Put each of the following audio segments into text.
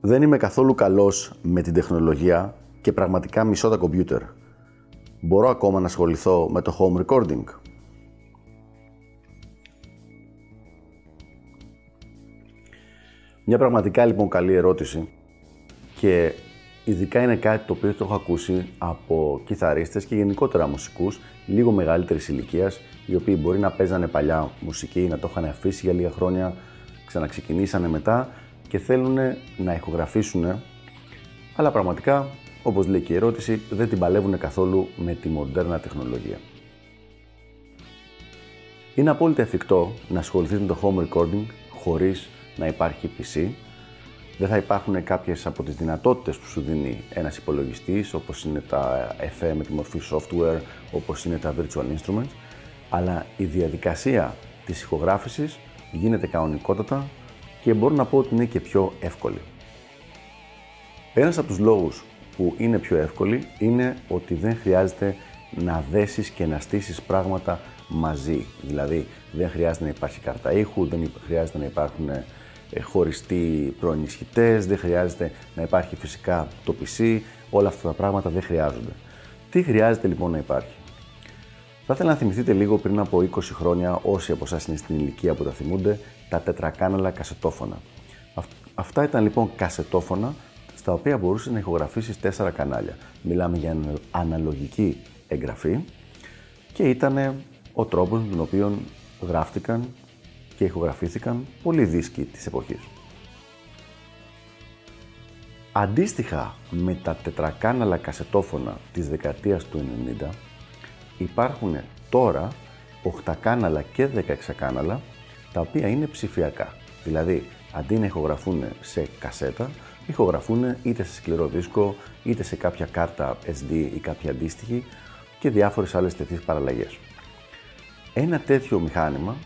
Δεν είμαι καθόλου καλός με την τεχνολογία και πραγματικά μισώ τα κομπιούτερ. Μπορώ ακόμα να ασχοληθώ με το home recording. Μια πραγματικά λοιπόν καλή ερώτηση και ειδικά είναι κάτι το οποίο το έχω ακούσει από κιθαρίστες και γενικότερα μουσικούς λίγο μεγαλύτερης ηλικίας οι οποίοι μπορεί να παίζανε παλιά μουσική, να το είχαν αφήσει για λίγα χρόνια, ξαναξεκινήσανε μετά και θέλουν να ηχογραφήσουν, αλλά πραγματικά, όπως λέει και η ερώτηση, δεν την παλεύουν καθόλου με τη μοντέρνα τεχνολογία. Είναι απόλυτα εφικτό να ασχοληθείς με το home recording χωρίς να υπάρχει PC. Δεν θα υπάρχουν κάποιες από τις δυνατότητες που σου δίνει ένας υπολογιστής, όπως είναι τα FM με τη μορφή software, όπως είναι τα virtual instruments, αλλά η διαδικασία της ηχογράφησης γίνεται κανονικότατα και μπορώ να πω ότι είναι και πιο εύκολη. Ένας από τους λόγους που είναι πιο εύκολη είναι ότι δεν χρειάζεται να δέσεις και να στήσεις πράγματα μαζί. Δηλαδή δεν χρειάζεται να υπάρχει κάρτα ήχου, δεν χρειάζεται να υπάρχουν ε, χωριστοί προενισχυτές, δεν χρειάζεται να υπάρχει φυσικά το PC, όλα αυτά τα πράγματα δεν χρειάζονται. Τι χρειάζεται λοιπόν να υπάρχει; Θα ήθελα να θυμηθείτε λίγο πριν από 20 χρόνια, όσοι από εσάς είναι στην ηλικία που τα θυμούνται, τα τετρακάναλα κασετόφωνα. Αυτά ήταν λοιπόν κασετόφωνα στα οποία μπορούσες να ηχογραφήσεις τέσσερα κανάλια. Μιλάμε για αναλογική εγγραφή και ήταν ο τρόπος με τον οποίο γράφτηκαν και ηχογραφήθηκαν πολλοί δίσκοι της εποχής. Αντίστοιχα με τα τετρακάναλα κασετόφωνα της δεκαετίας του 90, υπάρχουν τώρα 8 κάναλα και 16 κάναλα τα οποία είναι ψηφιακά. Δηλαδή, αντί να ηχογραφούν σε κασέτα, ηχογραφούν είτε σε σκληρό δίσκο, είτε σε κάποια κάρτα SD ή κάποια αντίστοιχη και διάφορες άλλες τέτοιες παραλλαγές. Ένα τέτοιο μηχάνημα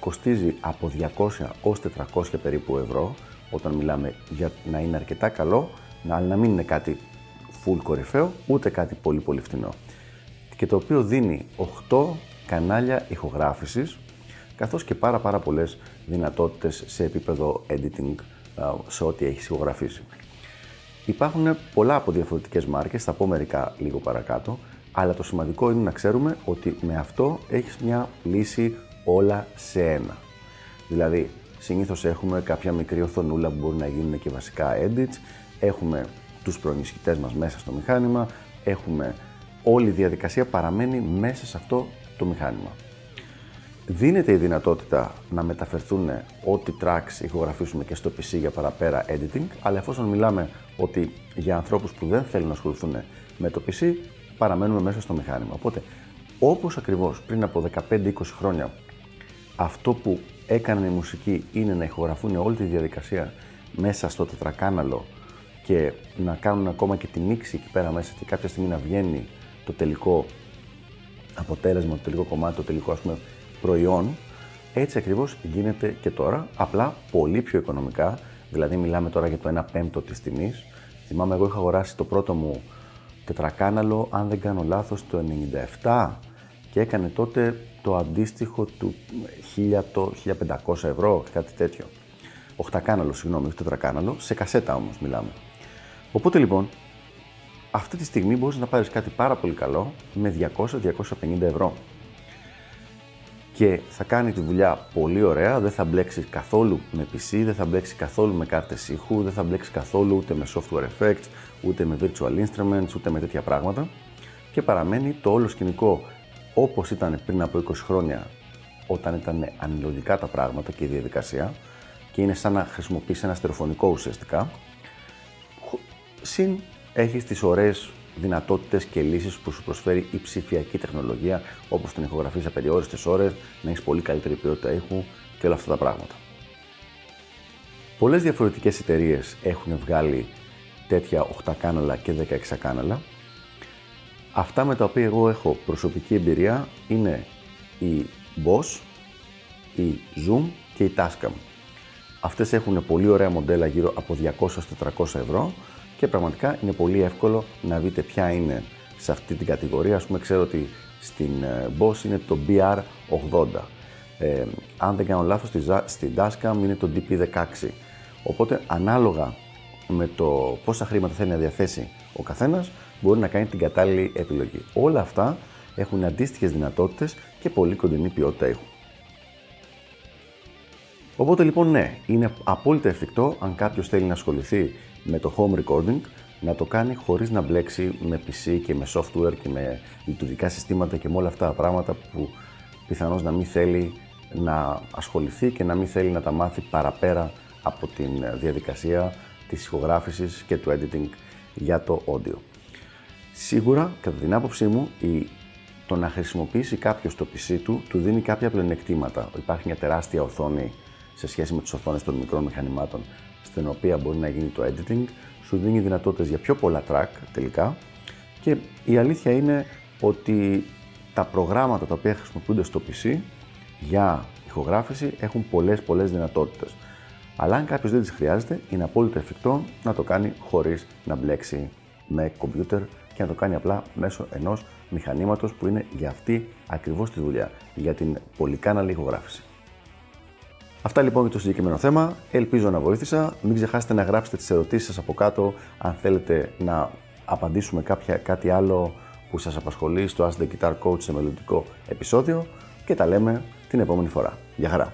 κοστίζει από 200 ως 400 περίπου ευρώ όταν μιλάμε για να είναι αρκετά καλό, αλλά να μην είναι κάτι full κορυφαίο, ούτε κάτι πολύ πολύ φθηνό και το οποίο δίνει 8 κανάλια ηχογράφησης καθώς και πάρα πάρα πολλές δυνατότητες σε επίπεδο editing σε ό,τι έχει ηχογραφήσει. Υπάρχουν πολλά από διαφορετικές μάρκες, θα πω μερικά λίγο παρακάτω, αλλά το σημαντικό είναι να ξέρουμε ότι με αυτό έχεις μια λύση όλα σε ένα. Δηλαδή, συνήθως έχουμε κάποια μικρή οθονούλα που μπορεί να γίνουν και βασικά edits, έχουμε τους προνισχυτές μας μέσα στο μηχάνημα, έχουμε όλη η διαδικασία παραμένει μέσα σε αυτό το μηχάνημα. Δίνεται η δυνατότητα να μεταφερθούν ό,τι tracks ηχογραφήσουμε και στο PC για παραπέρα editing, αλλά εφόσον μιλάμε ότι για ανθρώπους που δεν θέλουν να ασχοληθούν με το PC, παραμένουμε μέσα στο μηχάνημα. Οπότε, όπως ακριβώς πριν από 15-20 χρόνια, αυτό που έκαναν οι μουσικοί είναι να ηχογραφούν όλη τη διαδικασία μέσα στο τετρακάναλο και να κάνουν ακόμα και τη μίξη εκεί πέρα μέσα και κάποια στιγμή να βγαίνει το τελικό αποτέλεσμα, το τελικό κομμάτι, το τελικό ας πούμε, προϊόν, έτσι ακριβώς γίνεται και τώρα, απλά πολύ πιο οικονομικά, δηλαδή μιλάμε τώρα για το 1 πέμπτο της τιμής. Θυμάμαι εγώ είχα αγοράσει το πρώτο μου τετρακάναλο, αν δεν κάνω λάθος, το 97 και έκανε τότε το αντίστοιχο του 1000, το 1500 ευρώ, κάτι τέτοιο. Οχτακάναλο, συγγνώμη, όχι τετρακάναλο, σε κασέτα όμως μιλάμε. Οπότε λοιπόν, αυτή τη στιγμή μπορείς να πάρεις κάτι πάρα πολύ καλό με 200-250 ευρώ. Και θα κάνει τη δουλειά πολύ ωραία, δεν θα μπλέξει καθόλου με PC, δεν θα μπλέξει καθόλου με κάρτες ήχου, δεν θα μπλέξει καθόλου ούτε με software effects, ούτε με virtual instruments, ούτε με τέτοια πράγματα και παραμένει το όλο σκηνικό όπως ήταν πριν από 20 χρόνια όταν ήταν αναλογικά τα πράγματα και η διαδικασία και είναι σαν να χρησιμοποιήσει ένα στερεοφωνικό ουσιαστικά συν έχεις τις ωραίες δυνατότητες και λύσεις που σου προσφέρει η ψηφιακή τεχνολογία, όπως την ηχογραφή σε περιόριστες ώρες, να έχεις πολύ καλύτερη ποιότητα ήχου και όλα αυτά τα πράγματα. Πολλές διαφορετικές εταιρείες έχουν βγάλει τέτοια 8 κάναλα και 16 κάναλα. Αυτά με τα οποία εγώ έχω προσωπική εμπειρία είναι η Boss, η Zoom και η Tascam. Αυτές έχουν πολύ ωραία μοντέλα γύρω από 200-400 ευρώ και πραγματικά είναι πολύ εύκολο να δείτε ποια είναι σε αυτή την κατηγορία. Ας πούμε ξέρω ότι στην ε, Boss είναι το BR80. Ε, αν δεν κάνω λάθος στην Tascam είναι το DP16. Οπότε ανάλογα με το πόσα χρήματα θέλει να διαθέσει ο καθένας μπορεί να κάνει την κατάλληλη επιλογή. Όλα αυτά έχουν αντίστοιχες δυνατότητες και πολύ κοντινή ποιότητα ήχου. Οπότε λοιπόν ναι, είναι απόλυτα εφικτό αν κάποιος θέλει να ασχοληθεί με το home recording να το κάνει χωρίς να μπλέξει με PC και με software και με λειτουργικά συστήματα και με όλα αυτά τα πράγματα που πιθανώς να μην θέλει να ασχοληθεί και να μην θέλει να τα μάθει παραπέρα από την διαδικασία της ηχογράφησης και του editing για το audio. Σίγουρα, κατά την άποψή μου, η το να χρησιμοποιήσει κάποιος το PC του του δίνει κάποια πλεονεκτήματα. Υπάρχει μια τεράστια οθόνη σε σχέση με τις οθόνες των μικρών μηχανημάτων, στην οποία μπορεί να γίνει το editing, σου δίνει δυνατότητες για πιο πολλά track τελικά. Και η αλήθεια είναι ότι τα προγράμματα τα οποία χρησιμοποιούνται στο PC για ηχογράφηση έχουν πολλές πολλές δυνατότητες. Αλλά αν κάποιος δεν τις χρειάζεται, είναι απόλυτα εφικτό να το κάνει χωρίς να μπλέξει με κομπιούτερ και να το κάνει απλά μέσω ενός μηχανήματος που είναι για αυτή ακριβώς τη δουλειά, για την πολυκάναλη ηχογράφηση. Αυτά λοιπόν για το συγκεκριμένο θέμα. Ελπίζω να βοήθησα. Μην ξεχάσετε να γράψετε τις ερωτήσεις σας από κάτω αν θέλετε να απαντήσουμε κάποια, κάτι άλλο που σας απασχολεί στο Ask the Guitar Coach σε μελλοντικό επεισόδιο και τα λέμε την επόμενη φορά. Γεια χαρά!